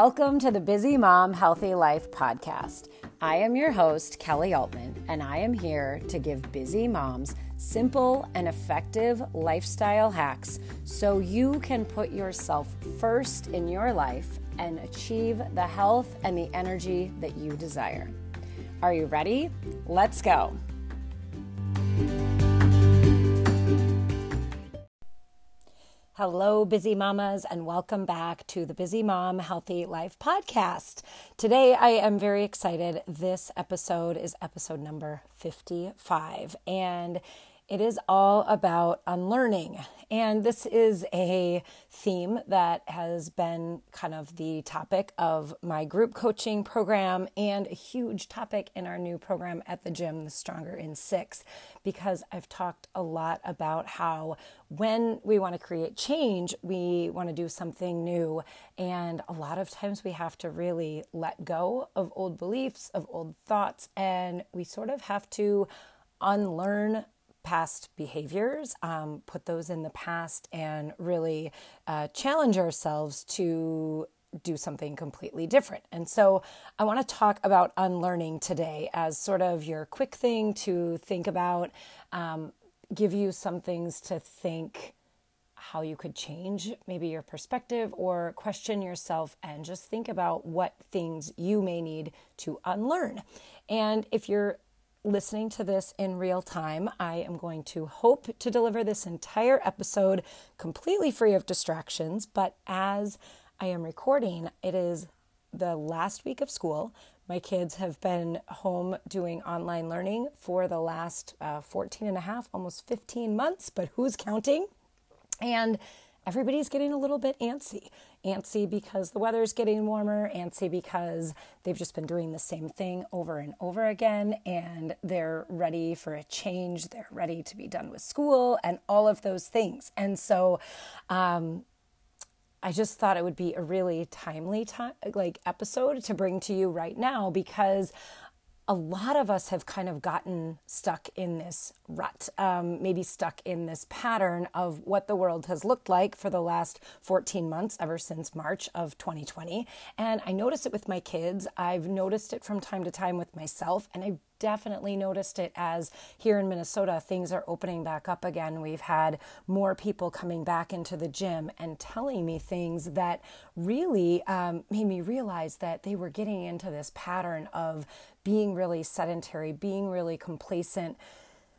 Welcome to the Busy Mom Healthy Life podcast. I am your host, Kelly Altman, and I am here to give busy moms simple and effective lifestyle hacks so you can put yourself first in your life and achieve the health and the energy that you desire. Are you ready? Let's go. Hello, busy mamas, and welcome back to the Busy Mom Healthy Life podcast. Today, I am very excited. This episode is episode number 55, and it is all about unlearning. And this is a theme that has been kind of the topic of my group coaching program and a huge topic in our new program at the gym, the Stronger in Six, because I've talked a lot about how when we want to create change, we want to do something new. And a lot of times we have to really let go of old beliefs, of old thoughts, and we sort of have to unlearn past behaviors, um, put those in the past, and really uh, challenge ourselves to do something completely different. And so I want to talk about unlearning today as sort of your quick thing to think about, um, give you some things to think how you could change maybe your perspective or question yourself and just think about what things you may need to unlearn. And if you're listening to this in real time, I am going to hope to deliver this entire episode completely free of distractions. But as I am recording, it is the last week of school. My kids have been home doing online learning for the last uh, 14 and a half, almost 15 months, but who's counting? And everybody's getting a little bit antsy. Antsy because the weather's getting warmer, antsy because they've just been doing the same thing over and over again, and they're ready for a change. They're ready to be done with school and all of those things. And so, um, I just thought it would be a really timely time, like episode to bring to you right now because a lot of us have kind of gotten stuck in this rut, um, maybe stuck in this pattern of what the world has looked like for the last 14 months, ever since March of 2020. And I notice it with my kids. I've noticed it from time to time with myself, and I've definitely noticed it as here in Minnesota, things are opening back up again. We've had more people coming back into the gym and telling me things that really um, made me realize that they were getting into this pattern of being really sedentary, being really complacent.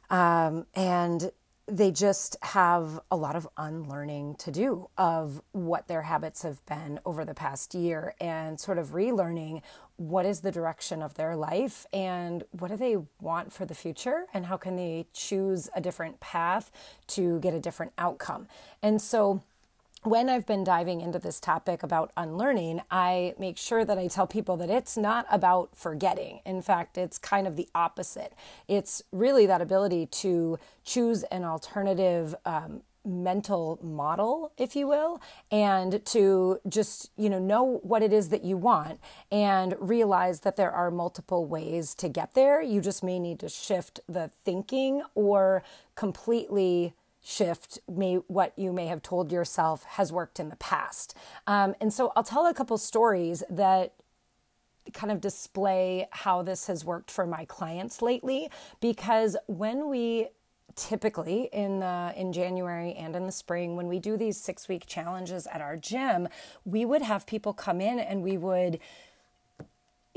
Um, and they just have a lot of unlearning to do of what their habits have been over the past year and sort of relearning what is the direction of their life and what do they want for the future and how can they choose a different path to get a different outcome. And so when I've been diving into this topic about unlearning, I make sure that I tell people that it's not about forgetting. In fact, it's kind of the opposite. It's really that ability to choose an alternative um, mental model if you will and to just you know know what it is that you want and realize that there are multiple ways to get there you just may need to shift the thinking or completely shift may what you may have told yourself has worked in the past. Um, and so I'll tell a couple stories that kind of display how this has worked for my clients lately because when we typically in the in January and in the spring when we do these 6 week challenges at our gym we would have people come in and we would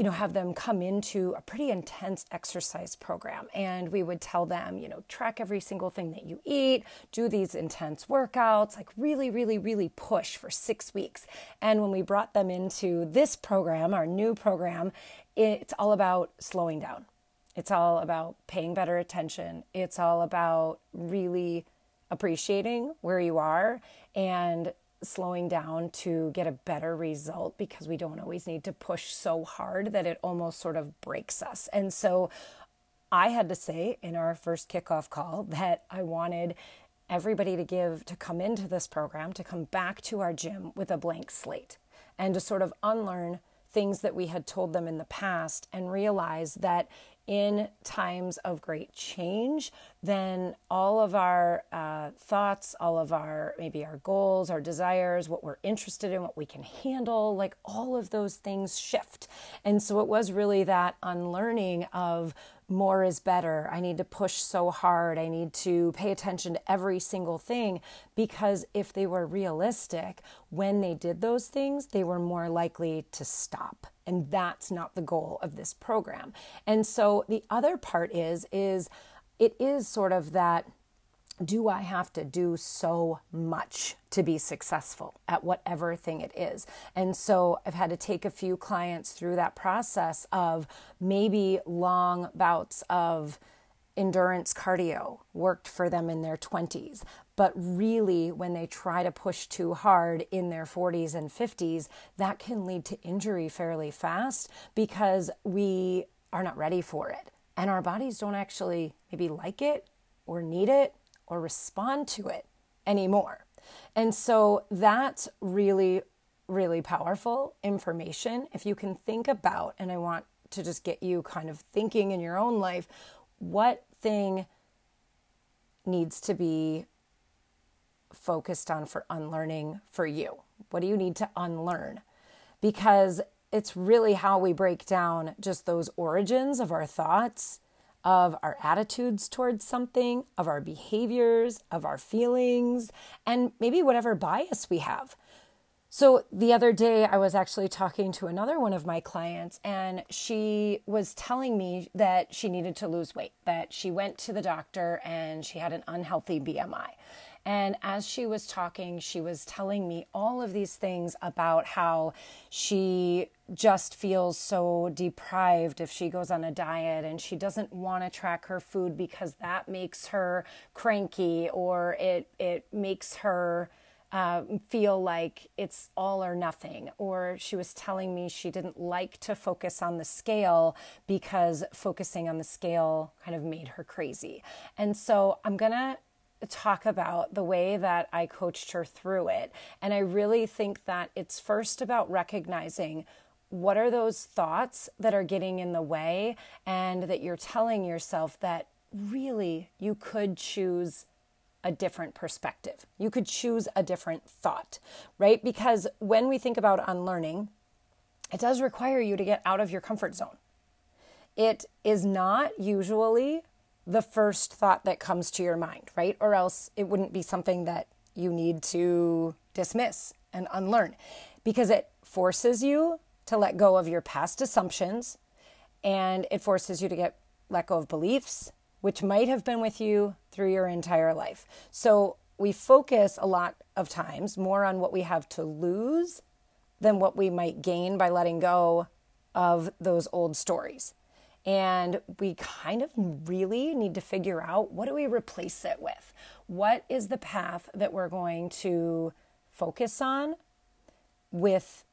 you know, have them come into a pretty intense exercise program. And we would tell them, you know, track every single thing that you eat, do these intense workouts, like really, really, really push for six weeks. And when we brought them into this program, our new program, it's all about slowing down. It's all about paying better attention. It's all about really appreciating where you are and slowing down to get a better result because we don't always need to push so hard that it almost sort of breaks us. And so I had to say in our first kickoff call that I wanted everybody to give to come into this program, to come back to our gym with a blank slate and to sort of unlearn things that we had told them in the past and realize that in times of great change, then all of our uh, thoughts, all of our maybe our goals, our desires, what we're interested in, what we can handle, like all of those things shift. And so it was really that unlearning of more is better. I need to push so hard. I need to pay attention to every single thing because if they were realistic, when they did those things, they were more likely to stop. And that's not the goal of this program. And so the other part is is it is sort of that do I have to do so much to be successful at whatever thing it is? And so I've had to take a few clients through that process of maybe long bouts of endurance cardio worked for them in their 20s. But really, when they try to push too hard in their 40s and 50s, that can lead to injury fairly fast because we are not ready for it. And our bodies don't actually maybe like it or need it or respond to it anymore. And so that's really, really powerful information. If you can think about, and I want to just get you kind of thinking in your own life, what thing needs to be focused on for unlearning for you? What do you need to unlearn? Because it's really how we break down just those origins of our thoughts of our attitudes towards something, of our behaviors, of our feelings, and maybe whatever bias we have. So, the other day, I was actually talking to another one of my clients, and she was telling me that she needed to lose weight, that she went to the doctor and she had an unhealthy BMI. And as she was talking, she was telling me all of these things about how she just feels so deprived if she goes on a diet and she doesn't want to track her food because that makes her cranky or it it makes her uh, feel like it's all or nothing. Or she was telling me she didn't like to focus on the scale because focusing on the scale kind of made her crazy. And so I'm going to talk about the way that I coached her through it. And I really think that it's first about recognizing what are those thoughts that are getting in the way and that you're telling yourself that really you could choose a different perspective. You could choose a different thought, right? Because when we think about unlearning, it does require you to get out of your comfort zone. It is not usually the first thought that comes to your mind, right? Or else it wouldn't be something that you need to dismiss and unlearn because it forces you to let go of your past assumptions and it forces you to get let go of beliefs which might have been with you through your entire life. So we focus a lot of times more on what we have to lose than what we might gain by letting go of those old stories. And we kind of really need to figure out what do we replace it with? What is the path that we're going to focus on with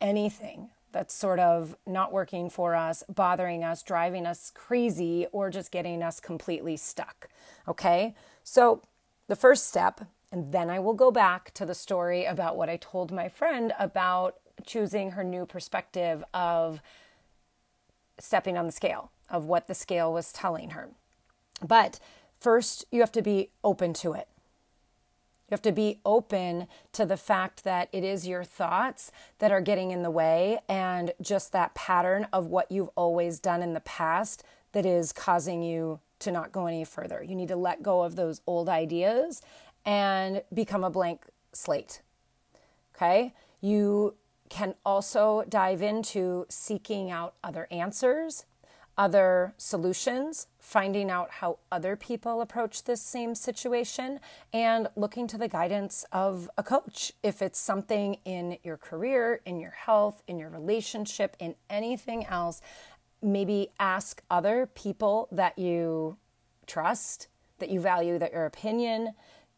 anything that's sort of not working for us, bothering us, driving us crazy, or just getting us completely stuck? Okay, so the first step, and then I will go back to the story about what I told my friend about choosing her new perspective of stepping on the scale of what the scale was telling her. But first, you have to be open to it. You have to be open to the fact that it is your thoughts that are getting in the way and just that pattern of what you've always done in the past that is causing you to not go any further. You need to let go of those old ideas and become a blank slate. Okay? You can also dive into seeking out other answers, other solutions, finding out how other people approach this same situation, and looking to the guidance of a coach. If it's something in your career, in your health, in your relationship, in anything else, maybe ask other people that you trust, that you value, that your opinion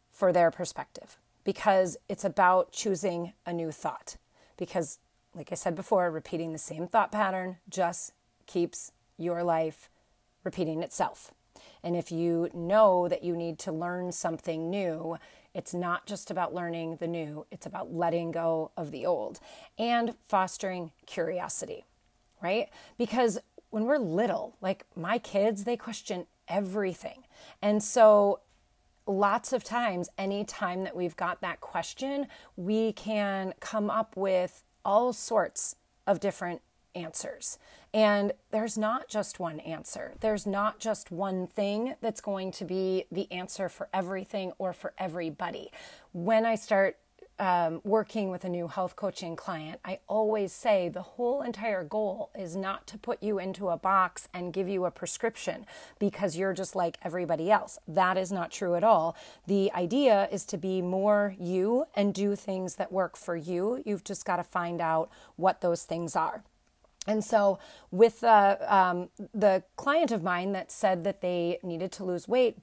for their perspective because it's about choosing a new thought because, like I said before, repeating the same thought pattern just keeps your life repeating itself. And if you know that you need to learn something new, it's not just about learning the new, it's about letting go of the old and fostering curiosity, right? Because when we're little, like my kids, they question everything. And so lots of times, anytime that we've got that question, we can come up with all sorts of different answers. And there's not just one answer. There's not just one thing that's going to be the answer for everything or for everybody. When I start um, working with a new health coaching client, I always say the whole entire goal is not to put you into a box and give you a prescription because you're just like everybody else. That is not true at all. The idea is to be more you and do things that work for you. You've just got to find out what those things are. And so, with the, um, the client of mine that said that they needed to lose weight,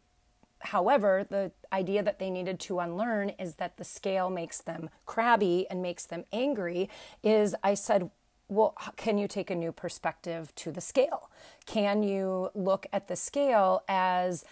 However, the idea that they needed to unlearn is that the scale makes them crabby and makes them angry. Is I said, well, can you take a new perspective to the scale? Can you look at the scale as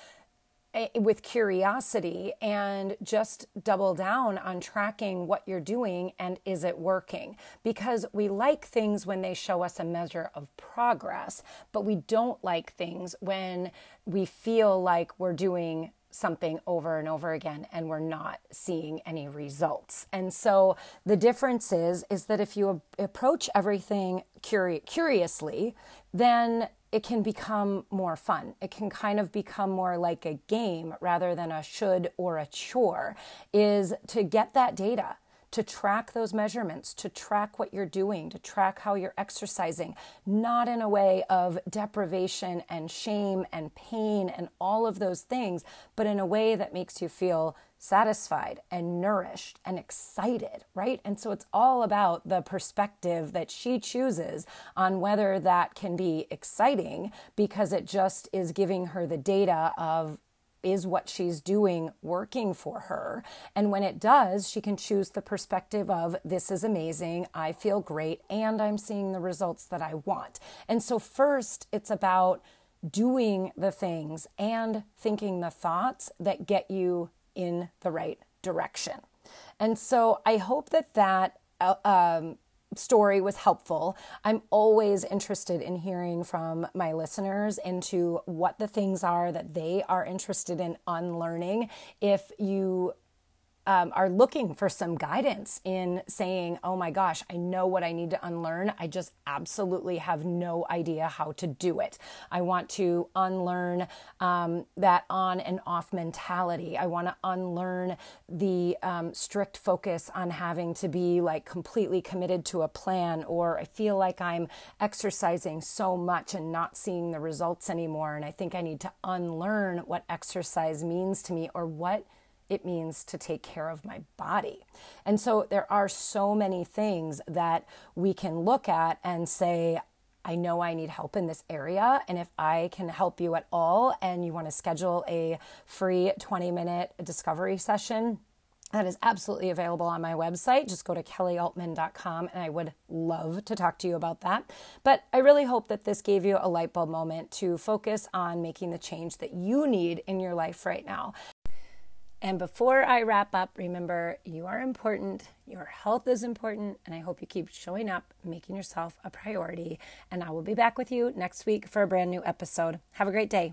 Eh, with curiosity and just double down on tracking what you're doing and is it working? Because we like things when they show us a measure of progress, but we don't like things when we feel like we're doing something over and over again and we're not seeing any results. And so the difference is is that if you approach everything curi- curiously, then it can become more fun. It can kind of become more like a game rather than a should or a chore is to get that data to track those measurements, to track what you're doing, to track how you're exercising, not in a way of deprivation and shame and pain and all of those things, but in a way that makes you feel satisfied and nourished and excited, right? And so it's all about the perspective that she chooses on whether that can be exciting because it just is giving her the data of is what she's doing working for her? And when it does, she can choose the perspective of this is amazing, I feel great, and I'm seeing the results that I want. And so, first, it's about doing the things and thinking the thoughts that get you in the right direction. And so, I hope that that uh, um, story was helpful. I'm always interested in hearing from my listeners into what the things are that they are interested in unlearning. If you um, are looking for some guidance in saying, oh my gosh, I know what I need to unlearn. I just absolutely have no idea how to do it. I want to unlearn um, that on and off mentality. I want to unlearn the um, strict focus on having to be like completely committed to a plan, or I feel like I'm exercising so much and not seeing the results anymore. And I think I need to unlearn what exercise means to me or what it means to take care of my body. And so there are so many things that we can look at and say, I know I need help in this area. And if I can help you at all and you want to schedule a free 20 minute discovery session, that is absolutely available on my website. Just go to kellyaltman.com and I would love to talk to you about that. But I really hope that this gave you a light bulb moment to focus on making the change that you need in your life right now. And before I wrap up, remember you are important, your health is important, and I hope you keep showing up, making yourself a priority. And I will be back with you next week for a brand new episode. Have a great day.